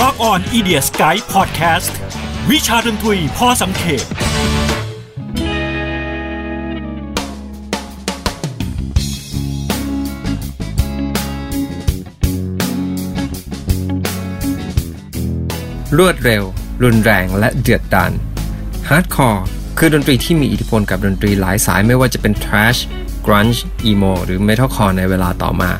Rock on i d i a Sky Podcast วิชาดนตรีพอสังเขปรวดเร็ว รุนแรงและเดือดดาลฮาร์ดคอร์คือดนตรีที่มีอิทธิพลกับดนตรีหลายสายไม่ว่าจะเป็น Thrash Grunge Emo หรือ Metalcore ในเวลาต่อมา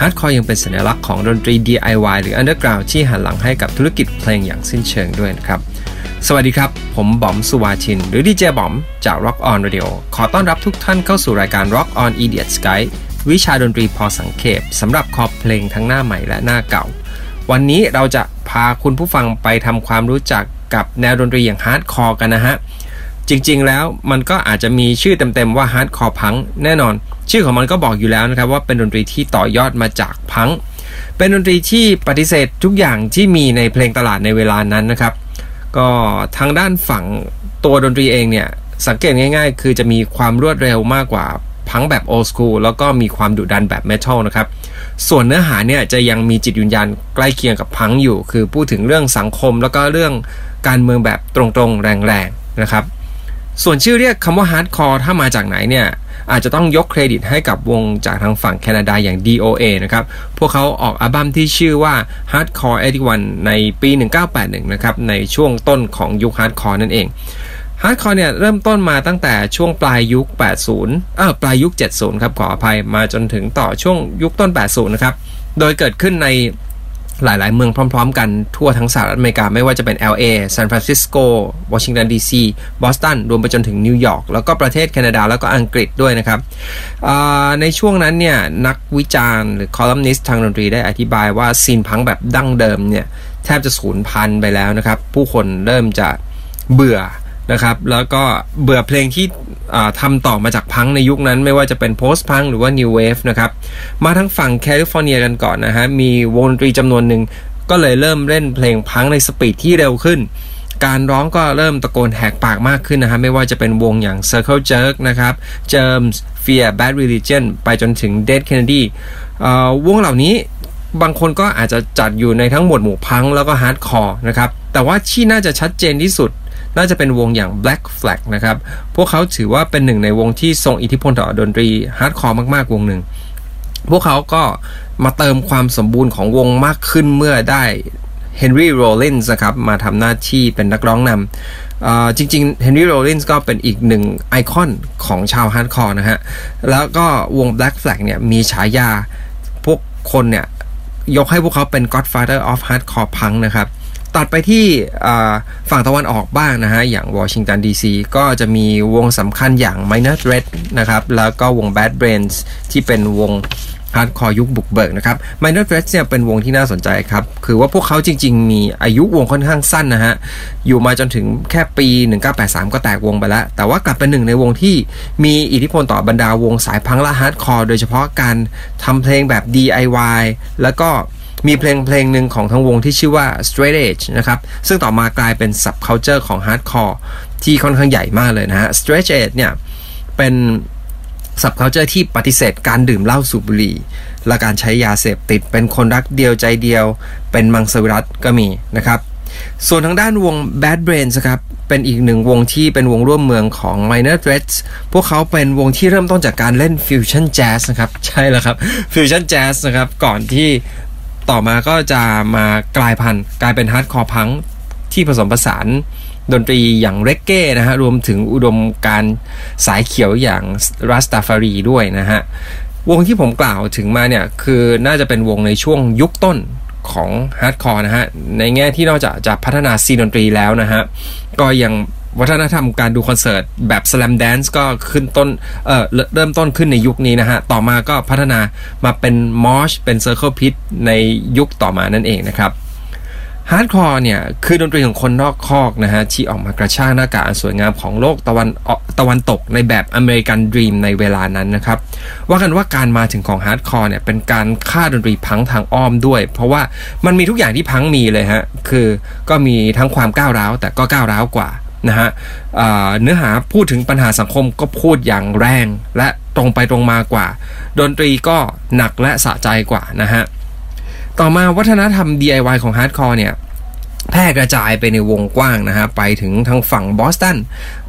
ฮาร์ดคอร์ยังเป็นสัญลักษณ์ของดนตรี DIY หรือ Underground ที่หันหลังให้กับธุรกิจเพลงอย่างสิ้นเชิงด้วยนะครับ สวัสดีครับ ผมบอมสุวาชิน หรือดีเจบอมจาก Rock On Radio ขอต้อนรับทุกท่านเข้าสู่รายการ Rock On Idiot's Guide วิชาดนตรีพอสังเขปสำหรับคอเพลงทั้งหน้าใหม่และหน้าเก่า วันนี้เราจะพาคุณผู้ฟังไปทำความรู้จักกับแนวดนตรีอย่างฮาร์ดคอร์กันนะฮะ จริง ๆ แล้วมันก็อาจจะมีชื่อเต็ม ๆ ว่าฮาร์ดคอร์พังก์แน่นอน ชื่อของมันก็บอกอยู่แล้วนะครับว่าเป็นดนตรีที่ต่อยอดมาจากพังเป็นดนตรีที่ปฏิเสธทุกอย่างที่มีในเพลงตลาดในเวลานั้นนะครับ ก็ทางด้านฝั่งตัวดนตรีเองเนี่ย สังเกตง่ายๆ คือจะมีความรวดเร็วมากกว่าพังแบบโอ s คูลแล้วก็มีความดุดันแบบเมทัลนะครับ ส่วนเนื้อหาเนี่ยจะยังมีจิตวิญญาณใกล้เคียงกับพังอยู่ คือพูดถึงเรื่องสังคมแล้วก็เรื่องการเมืองแบบตรงๆ แรงๆนะครับ ส่วนชื่อเรียกคำว่าฮาร์ดคอร์ถ้ามาจากไหนเนี่ยอาจจะต้องยกเครดิตให้กับวงจากทางฝั่งแคนาดาอย่าง DOA นะครับ พวกเขาออกอัลบั้มที่ชื่อว่า Hardcore 81 ในปี 1981 นะครับ ในช่วงต้นของยุคฮาร์ดคอร์นั่นเองฮาร์ดคอร์เนี่ยเริ่มต้นมาตั้งแต่ช่วงปลายยุค 80เออปลายยุค 70 ครับ ขออภัยมาจนถึงต่อช่วงยุคต้น 80 นะครับ โดยเกิดขึ้นใน หลายๆ เมืองพร้อม ๆ กันทั่วทั้งสหรัฐอเมริกา ไม่ว่าจะเป็น LA ซานฟรานซิสโกวอชิงตันดีซีบอสตันรวมไปจนถึงนิวยอร์กแล้วก็ประเทศแคนาดาแล้วก็อังกฤษด้วยนะครับในช่วงนั้นเนี่ยนักวิจารณ์หรือคอลัมนิสต์ทางดนตรีได้อธิบายว่า scene พังก์แบบดั้งเดิมเนี่ยแทบจะสูญพันธุ์ไปแล้วนะครับ ผู้คนเริ่มจะเบื่อ นะครับ แล้วก็เบื่อเพลงที่ทำต่อมาจากพังก์ในยุคนั้นไม่ว่าจะเป็น post-punk หรือว่า New Wave นะครับ มาทางฝั่งแคลิฟอร์เนียกันก่อนนะฮะ มีวงดนตรีจำนวนหนึ่งก็เลยเริ่มเล่นเพลงพังก์ใน speed ที่เร็วขึ้น การร้องก็เริ่มตะโกนแหกปากมากขึ้นนะฮะ ไม่ว่าจะเป็นวงอย่าง Circle Jerks นะครับ Germs Fear Bad Religion ไปจนถึง Dead Kennedys วงเหล่านี้บางคนก็อาจจะจัดอยู่ในทั้งหมวดหมู่พังก์แล้วก็ฮาร์ดคอร์นะครับ แต่ว่าที่น่าจะชัดเจนที่สุด น่าจะเป็นวงอย่าง Black Flag นะครับ พวกเขาถือว่าเป็นหนึ่งในวงที่ทรงอิทธิพลต่อดนตรีฮาร์ดคอร์มากๆ วงหนึ่ง พวกเขาก็มาเติมความสมบูรณ์ของวงมากขึ้นเมื่อได้เฮนรี่โรลลินส์นะครับมาทำหน้าที่เป็นนักร้องนำจริงๆเฮนรี่โรลลินส์ก็เป็นอีกหนึ่งไอคอนของชาวฮาร์ดคอร์นะฮะ แล้วก็วง Black Flag เนี่ยมีฉายาพวกคนเนี่ยยกให้พวกเขาเป็น Godfather of Hardcore Punk นะครับ ตัดไปที่ฝั่งตะวันออกบ้างนะฮะ อย่างวอชิงตันดีซีก็จะมีวงสำคัญอย่าง Minor Threat นะครับ แล้วก็วง Bad Brains ที่เป็นวงฮาร์ดคอร์ยุคบุกเบิกนะครับ Minor Threat เนี่ยเป็นวงที่น่าสนใจครับ คือว่าพวกเขาจริง ๆ มีอายุวงค่อนข้างสั้นนะฮะ อยู่มาจนถึงแค่ปี 1983 ก็แตกวงไปแล้ว แต่ว่ากลับเป็นหนึ่งในวงที่มีอิทธิพลต่อบรรดาวงสายพังก์และฮาร์ดคอร์โดยเฉพาะการทำเพลงแบบ DIY แล้วก็ มีเพลงเพลงหนึ่งของทางวงที่ชื่อว่า Straight Edge นะครับ ซึ่งต่อมากลายเป็น subculture ของ hardcore ที่ค่อนข้างใหญ่มากเลยนะฮะ Straight Edge เนี่ย เป็น subculture ที่ปฏิเสธการดื่มเหล้าสูบบุหรี่ และการใช้ยาเสพติด เป็นคนรักเดียวใจเดียว เป็นมังสวิรัตก็มีนะครับส่วนทางด้านวง Bad Brains ครับเป็นอีกหนึ่งวงที่เป็นวงร่วมเมืองของ Minor Threats พวกเขาเป็นวงที่เริ่มต้นจากการเล่น Fusion Jazz นะครับ ใช่แล้วครับ Fusion Jazz นะครับ ก่อนที่ ต่อมาก็จะมากลายพันธุ์กลายเป็นฮาร์ดคอร์พังก์ที่ผสมผสานดนตรีอย่างเรกเก้นะฮะ รวมถึงอุดมการณ์สายเขียวอย่างราสตาฟารีด้วยนะฮะ วงที่ผมกล่าวถึงมาเนี่ย คือน่าจะเป็นวงในช่วงยุคต้นของฮาร์ดคอร์นะฮะ ในแง่ที่นอกจากจะพัฒนา scene ดนตรีแล้วนะฮะ ก็ยัง วัฒนธรรมการดูคอนเสิร์ตแบบ slam dance ก็ขึ้นต้นเอ่อเริ่มต้นขึ้นในยุคนี้นะฮะ ต่อมาก็พัฒนามาเป็น mosh เป็น circle pit ในยุคต่อมานั่นเองนะครับฮาร์ดคอร์เนี่ยคือดนตรีของคนนอกคอกนะฮะที่ออกมากระชากหน้ากากสวยงามของโลกตะวันตะวันตกในแบบ American Dream ในเวลานั้นนะครับ ว่ากันว่าการมาถึงของฮาร์ดคอร์เนี่ยเป็นการฆ่าดนตรีพังก์ทางอ้อมด้วย เพราะว่ามันมีทุกอย่างที่พังก์มีเลยฮะ คือก็มีทั้งความก้าวร้าวแต่ก็ก้าวร้าวกว่า นะฮะเนื้อหาพูดถึงปัญหาสังคมก็พูดอย่างแรงและตรงไปตรงมากว่า ดนตรีก็หนักและสะใจกว่านะฮะต่อมาวัฒนธรรม DIY ของฮาร์ดคอร์เนี่ยแพร่กระจายไปในวงกว้างนะฮะ ไปถึงทางฝั่งบอสตัน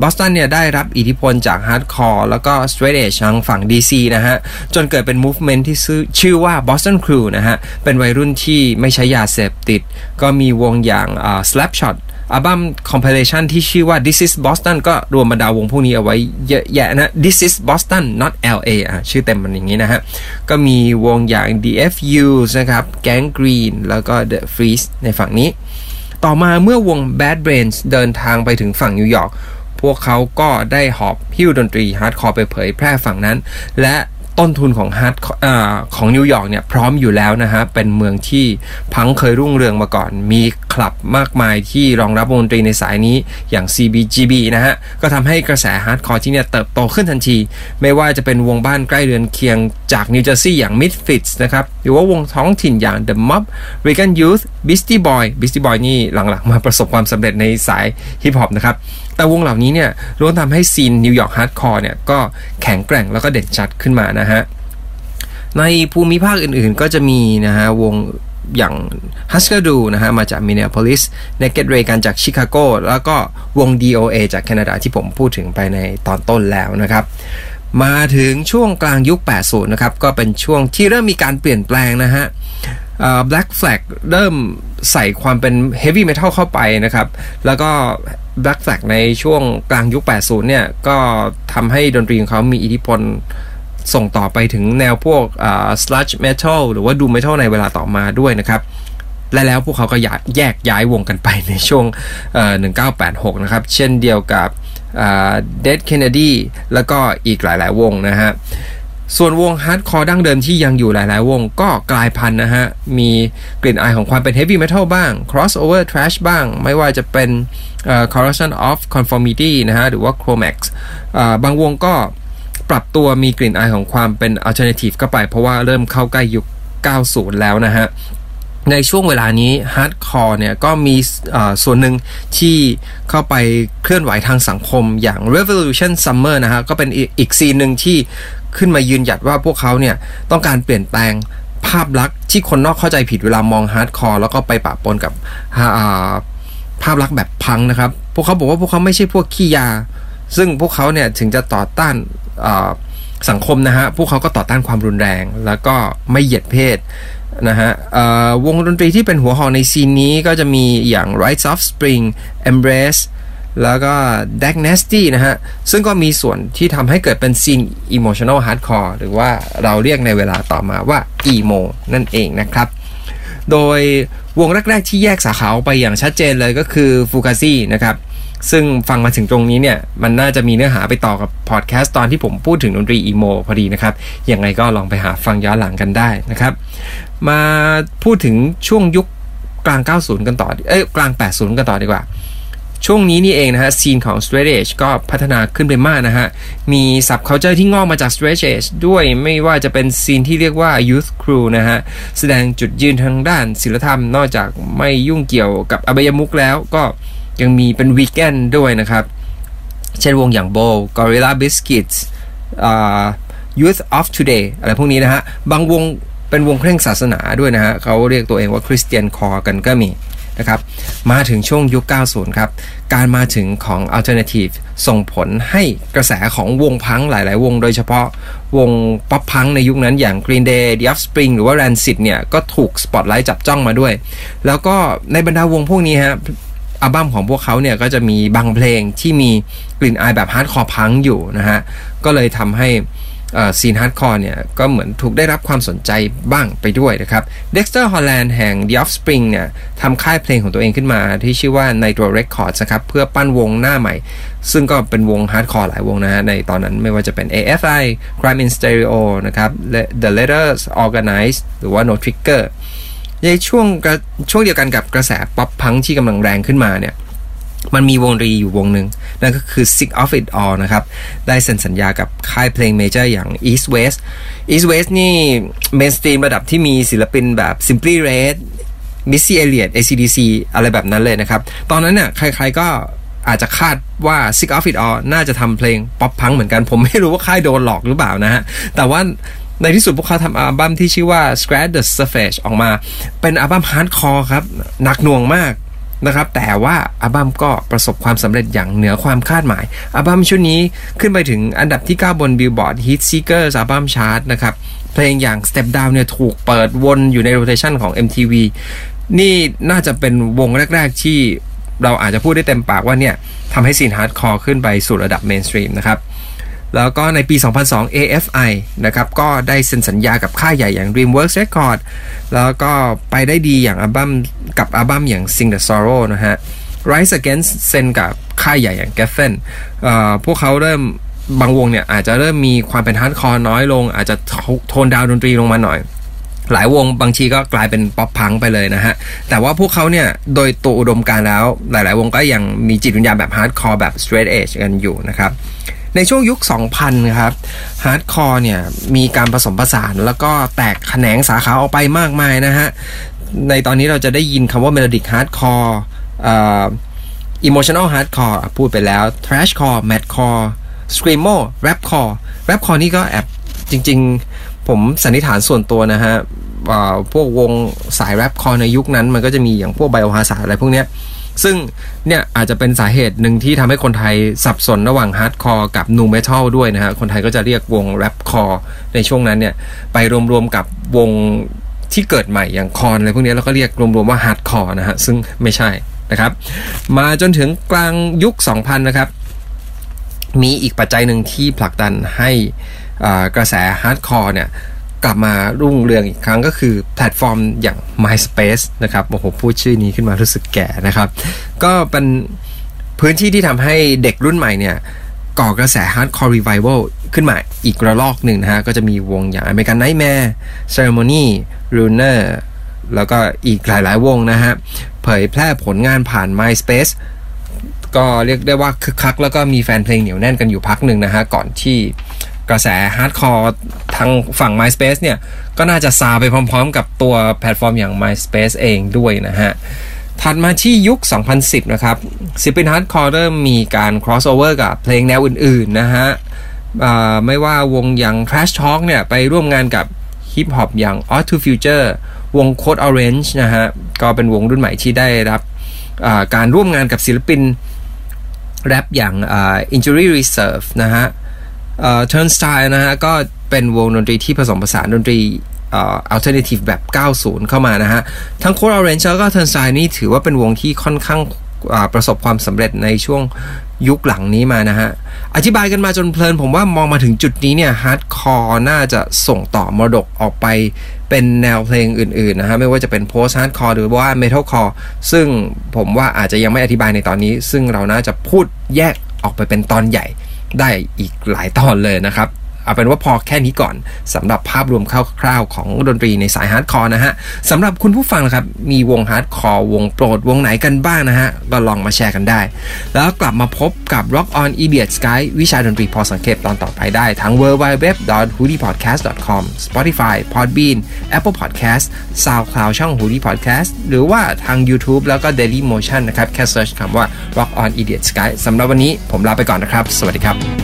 บอสตันเนี่ยได้รับอิทธิพลจากฮาร์ดคอร์แล้วก็ straight edge ทางฝั่ง DC นะฮะ จนเกิดเป็น movement ที่ชื่อว่า Boston Crew นะฮะ เป็นวัยรุ่นที่ไม่ใช้ยาเสพติด ก็มีวงอย่างอ่า Slapshot อัลบั้ม compilation ที่ชื่อว่า This is Boston ก็รวมบรรดาวงพวกนี้เอาไว้เยอะแยะนะ This is Boston not LA อะชื่อเต็มมันอย่างนี้นะฮะ ก็มีวงอย่าง DFU นะครับ Gang Green แล้วก็ The Freeze ในฝั่งนี้ ต่อมาเมื่อวง Bad Brains เดินทางไปถึงฝั่งนิวยอร์กพวกเขาก็ได้หอบหิ้วดนตรีฮาร์ดคอร์ไปเผยแพร่ฝั่งนั้น และ ต้นทุนของฮาร์ดคอร์ของนิวยอร์กเนี่ยพร้อมอยู่แล้วนะฮะ เป็นเมืองที่พังก์เคยรุ่งเรืองมาก่อน มีคลับมากมายที่รองรับวงดนตรีในสายนี้อย่าง CBGB นะฮะ ก็ทำให้กระแสฮาร์ดคอร์ที่เนี่ยเติบโตขึ้นทันที ไม่ว่าจะเป็นวงบ้านใกล้เรือนเคียงจากนิวเจอร์ซีย์อย่าง Misfits นะครับ หรือว่าวงท้องถิ่นอย่าง The Mob Reagan Youth Beastie Boys Beastie Boys นี่หลังๆ มาประสบความสำเร็จในสายฮิปฮอปนะครับแต่วงเหล่านี้เนี่ยล้วนทำให้ scene นิวยอร์กฮาร์ดคอร์เนี่ยก็แข็งแกร่งแล้วก็เด่นชัดขึ้นมานะฮะ ในภูมิภาคอื่นๆก็จะมีนะฮะวงอย่าง Husker Du นะฮะมาจาก Minneapolis Naked Ray กันจากชิคาโกแล้วก็วง DOA จากแคนาดาที่ผมพูดถึงไปในตอนต้นแล้วนะครับ มาถึงช่วงกลางยุค 80 นะครับ ก็เป็นช่วงที่เริ่มมีการเปลี่ยนแปลงนะฮะ Black Flag เริ่มใส่ความเป็น Heavy Metal เข้าไปนะครับ แล้วก็ Black Flag ในช่วงกลางยุค 80 เนี่ย ก็ทำให้ดนตรีของเขามีอิทธิพล ส่งต่อไปถึงแนวพวก sludge metal หรือว่า doom metal ในเวลาต่อมาด้วยนะครับ และแล้วพวกเขาก็แยกย้ายวงกันไปในช่วง 1986 นะครับ เช่นเดียวกับ Dead Kennedys แล้วก็อีกหลาย ๆ วงนะฮะส่วนวงฮาร์ดคอร์ดั้งเดิมที่ยังอยู่หลาย ๆ วงก็กลายพันธุ์นะฮะ มีกลิ่นอายของความเป็นเฮฟวี่เมทัลบ้าง crossover thrash บ้าง ไม่ว่าจะเป็น Corrosion of Conformity นะฮะ หรือว่า Cro-Mags บางวงก็ ปรับตัวมีกลิ่นอายของความเป็น alternative เข้าไป เพราะว่าเริ่มเข้าใกล้ยุค 90 แล้วนะฮะในช่วงเวลานี้ฮาร์ดคอร์เนี่ยก็มีส่วนหนึ่งที่เข้าไปเคลื่อนไหวทางสังคมอย่าง Revolution Summer นะฮะก็เป็นอีก scene หนึ่งที่ขึ้นมายืนหยัดว่าพวกเขาเนี่ยต้องการเปลี่ยนแปลงภาพลักษณ์ที่คนนอกเข้าใจผิดเวลามองฮาร์ดคอร์แล้วก็ไปปะปนกับภาพลักษณ์แบบพังนะครับ พวกเขาบอกว่าพวกเขาไม่ใช่พวกขี้ยา ซึ่งพวกเขาเนี่ยถึงจะต่อต้าน สังคมนะฮะ พวกเขาก็ต่อต้านความรุนแรง แล้วก็ไม่เหยียดเพศนะฮะวงดนตรีที่เป็นหัวหอกในซีนนี้ก็จะมีอย่าง Rites of Spring Embrace แล้วก็ d a g Nasty นะฮะ ซึ่งก็มีส่วนที่ทำให้เกิดเป็นซีน Emotional Hardcore หรือว่าเราเรียกในเวลาต่อมาว่า Emo นั่นเองนะครับ โดยวงแรก ๆ ที่แยกสาขาออกไปอย่างชัดเจนเลยก็คือ Fugazi นะครับ ซึ่งฟังมาถึงตรงนี้เนี่ย มันน่าจะมีเนื้อหาไปต่อกับพอดแคสต์ตอนที่ผมพูดถึงดนตรีอีโมพอดีนะครับ ยังไงก็ลองไปหาฟังย้อนหลังกันได้นะครับ มาพูดถึงช่วงยุคกลาง 90 กันต่อ เอ้ย กลาง 80 กันต่อดีกว่า ช่วงนี้นี่เองนะฮะ ซีนของ Straight Edge ก็พัฒนาขึ้นไปมากนะฮะ มี sub culture ที่งอกมาจาก Straight Edge ด้วยไม่ว่าจะเป็น scene ที่เรียกว่า Youth Crew นะฮะ แสดงจุดยืนทางด้านศีลธรรม นอกจากไม่ยุ่งเกี่ยวกับอบายมุกแล้วก็ ยังมีเป็นวีแกนด้วยนะครับ เช่นวงอย่างโบ Gorilla Biscuits uh, Youth of Today อะไรพวกนี้นะฮะ บางวงเป็นวงเคร่งศาสนาด้วยนะฮะเขาเรียกตัวเองว่า Christian core กันก็มีนะครับ มาถึงช่วงยุค 90 ครับ การมาถึงของ Alternative ส่งผลให้กระแสของวงพังก์หลาย ๆ วง โดยเฉพาะวงป๊อปพังก์ในยุคนั้นอย่าง Green Day, The Offspring หรือว่า Rancid เนี่ย ก็ถูกสปอตไลท์จับจ้องมาด้วย แล้วก็ในบรรดาวงพวกนี้ฮะ อัลบั้มของพวกเขาเนี่ยก็จะมีบางเพลงที่มีกลิ่นอายแบบฮาร์ดคอร์พังก์อยู่นะฮะ ก็เลยทำให้ scene ฮาร์ดคอร์เนี่ยก็เหมือนถูกได้รับความสนใจบ้างไปด้วยนะครับ Dexter Holland แห่ง The Offspring เนี่ยทำค่ายเพลงของตัวเองขึ้นมาที่ชื่อว่า Nitro Records นะครับ เพื่อปั้นวงหน้าใหม่ ซึ่งก็เป็นวงฮาร์ดคอร์หลายวงนะฮะ ในตอนนั้นไม่ว่าจะเป็น AFI Crime in Stereo นะครับ The Letters Organize หรือว่า No Trigger ในช่วงช่วงเดียวกันกับกระแสป๊อปพังก์ที่กำลังแรงขึ้นมาเนี่ยมันมีวงรีอยู่วงหนึ่งนั่นก็คือ Sick of It All นะครับ ได้เซ็นสัญญากับค่ายเพลง major อย่าง East West East West นี่ mainstream ระดับที่มีศิลปินแบบ Simply Red Missy Elliott AC/DC อะไรแบบนั้นเลยนะครับ ตอนนั้นเนี่ยใครๆก็อาจจะคาดว่า Sick of It All น่าจะทำเพลงป๊อปพังก์เหมือนกัน ผมไม่รู้ว่าค่ายโดนหลอกหรือเปล่านะฮะ แต่ว่า ในที่สุดพวกเขาทำอัลบั้มที่ชื่อว่า Scratch the Surface ออกมา เป็นอัลบั้มฮาร์ดคอร์ครับหนักหน่วงมากนะครับแต่ว่าอัลบั้มก็ประสบความสำเร็จอย่างเหนือความคาดหมายอัลบั้มชุดนี้ขึ้นไปถึงอันดับที่ 9 บน Billboard Hit Seekers อัลบั้มชาร์ตนะครับเพลงอย่าง Step Down เนี่ยถูกเปิดวนอยู่ในโรเ t ชันของ MTV นี่น่าจะเป็นวงแรก ๆ ที่เราอาจจะพูดได้เต็มปากว่าเนี่ยทำให้ scene ฮาร์ดคอร์ขึ้นไปสู่ระดับ mainstream นะครับ แล้วก็ในปี 2002 AFI นะครับก็ได้เซ็นสัญญากับค่ายใหญ่อย่าง DreamWorks Record แล้วก็ไปได้ดีอย่างอัลบั้มกับอัลบั้มอย่าง Sing the Sorrow นะฮะ Rise Against เซ็นกับค่ายใหญ่อย่าง Geffen อ่อพวกเขาเริ่มบางวงเนี่ยอาจจะเริ่มมีความเป็นฮาร์ดคอร์น้อยลง อาจจะ tone down ดนตรีลงมาหน่อย หลายวงบางทีก็กลายเป็นป๊อปพังก์ไปเลยนะฮะ แต่ว่าพวกเขาเนี่ยโดยตัวอุดมการณ์แล้วหลาย ๆ วงก็ยังมีจิตวิญญาณแบบฮาร์ดคอร์แบบ straight edge กันอยู่นะครับ ในช่วงยุค 2000 ครับฮาร์ดคอร์เนี่ยมีการผสมผสานแล้วก็แตกแขนงสาขาออกไปมากมายนะฮะ ในตอนนี้เราจะได้ยินคำว่า melodic hardcore เอ่อ emotional hardcore อะพูดไปแล้ว thrashcore mathcore screamo rapcore rapcore นี่ก็แอบจริง ๆ ผมสันนิษฐานส่วนตัวนะฮะพวกวงสาย rapcore ในยุคนั้นมันก็จะมีอย่างพวก Biohazard อะไรพวกเนี้ย ซึ่งเนี่ยอาจจะเป็นสาเหตุหนึ่งที่ทำให้คนไทยสับสนระหว่างฮาร์ดคอร์กับ nu metal ด้วยนะฮะ คนไทยก็จะเรียกวง rapcoreในช่วงนั้นเนี่ย ไปรวมๆกับวงที่เกิดใหม่อย่าง Korn อะไรพวกนี้แล้วก็เรียกรวมๆว่าฮาร์ดคอร์นะฮะ ซึ่งไม่ใช่นะครับ มาจนถึงกลางยุค 2000 นะครับ มีอีกปัจจัยหนึ่งที่ผลักดันให้อ่ากระแสฮาร์ดคอร์เนี่ย กลับมารุ่งเรืองอีกครั้งก็คือแพลตฟอร์มอย่าง MySpace นะครับโอ้โหพูดชื่อนี้ขึ้นมารู้สึกแก่นะครับ ก็เป็นพื้นที่ที่ทำให้เด็กรุ่นใหม่เนี่ยก่อกระแส Hardcore Revival ขึ้นมาอีกระลอกหนึ่งนะฮะ ก็จะมีวงอย่าง American Nightmare Ceremony Ruiner แล้วก็อีกหลาย ๆ วงนะฮะ เผยแพร่ผลงานผ่าน MySpace ก็เรียกได้ว่าคึกคัก แล้วก็มีแฟนเพลงเหนียวแน่นกันอยู่พักหนึ่งนะฮะ ก่อนที่ กระแสฮาร์ดคอร์ทางฝั่ง MySpace เนี่ย ก็น่าจะซาไปพร้อมๆ กับตัวแพลตฟอร์มอย่าง MySpace เองด้วยนะฮะ ถัดมาที่ยุค 2010 นะครับศิลปินฮาร์ดคอร์เริ่มมีการ crossover กับเพลงแนวอื่นๆ นะฮะไม่ว่าวงอย่าง Trash Talk เนี่ย ไปร่วมงานกับฮิปฮอปอย่าง Odd Future วง Code Orange นะฮะ ก็เป็นวงรุ่นใหม่ที่ได้รับการร่วมงานกับศิลปินแรปอย่างอ่า Injury Reserve นะฮะ เอ่อ Turnstile นะฮะ ก็เป็นวงดนตรีที่ผสมผสานดนตรีเอ่อ alternative แบบ 90 เข้ามานะฮะ ทั้ง Code Orange แล้วก็ Turnstile นี่ถือว่าเป็นวงที่ค่อนข้างประสบความสำเร็จในช่วงยุคหลังนี้มานะฮะ อธิบายกันมาจนเพลิน ผมว่ามองมาถึงจุดนี้เนี่ยฮาร์ดคอร์น่าจะส่งต่อมรดกออกไปเป็นแนวเพลงอื่นๆนะฮะ ไม่ว่าจะเป็น post-hardcore หรือว่า metalcore ซึ่งผมว่าอาจจะยังไม่อธิบายในตอนนี้ ซึ่งเราน่าจะพูดแยกออกไปเป็นตอนใหญ่ ได้อีกหลายตอนเลยนะครับ เอาเป็นว่าพอแค่นี้ก่อนสำหรับภาพรวมคร่าวๆ ของดนตรีในสายฮาร์ดคอร์นะฮะสำหรับคุณผู้ฟังนะครับมีวงฮาร์ดคอร์วงโปรดวงไหนกันบ้างนะฮะ ก็ลองมาแชร์กันได้ แล้วกลับมาพบกับ Rock on Idiot Sky วิชาดนตรีพอสังเขปตอนต่อไปได้ทั้ง w w w h o o d i p o d c a s t c o m Spotify Podbean Apple Podcast SoundCloud ช่อง h o o d i Podcast หรือว่าทาง YouTube แล้วก็ Dailymotion นะครับ แค่ search คำว่า Rock on Idiot Sky สำหรับวันนี้ผมลาไปก่อนนะครับ สวัสดีครับ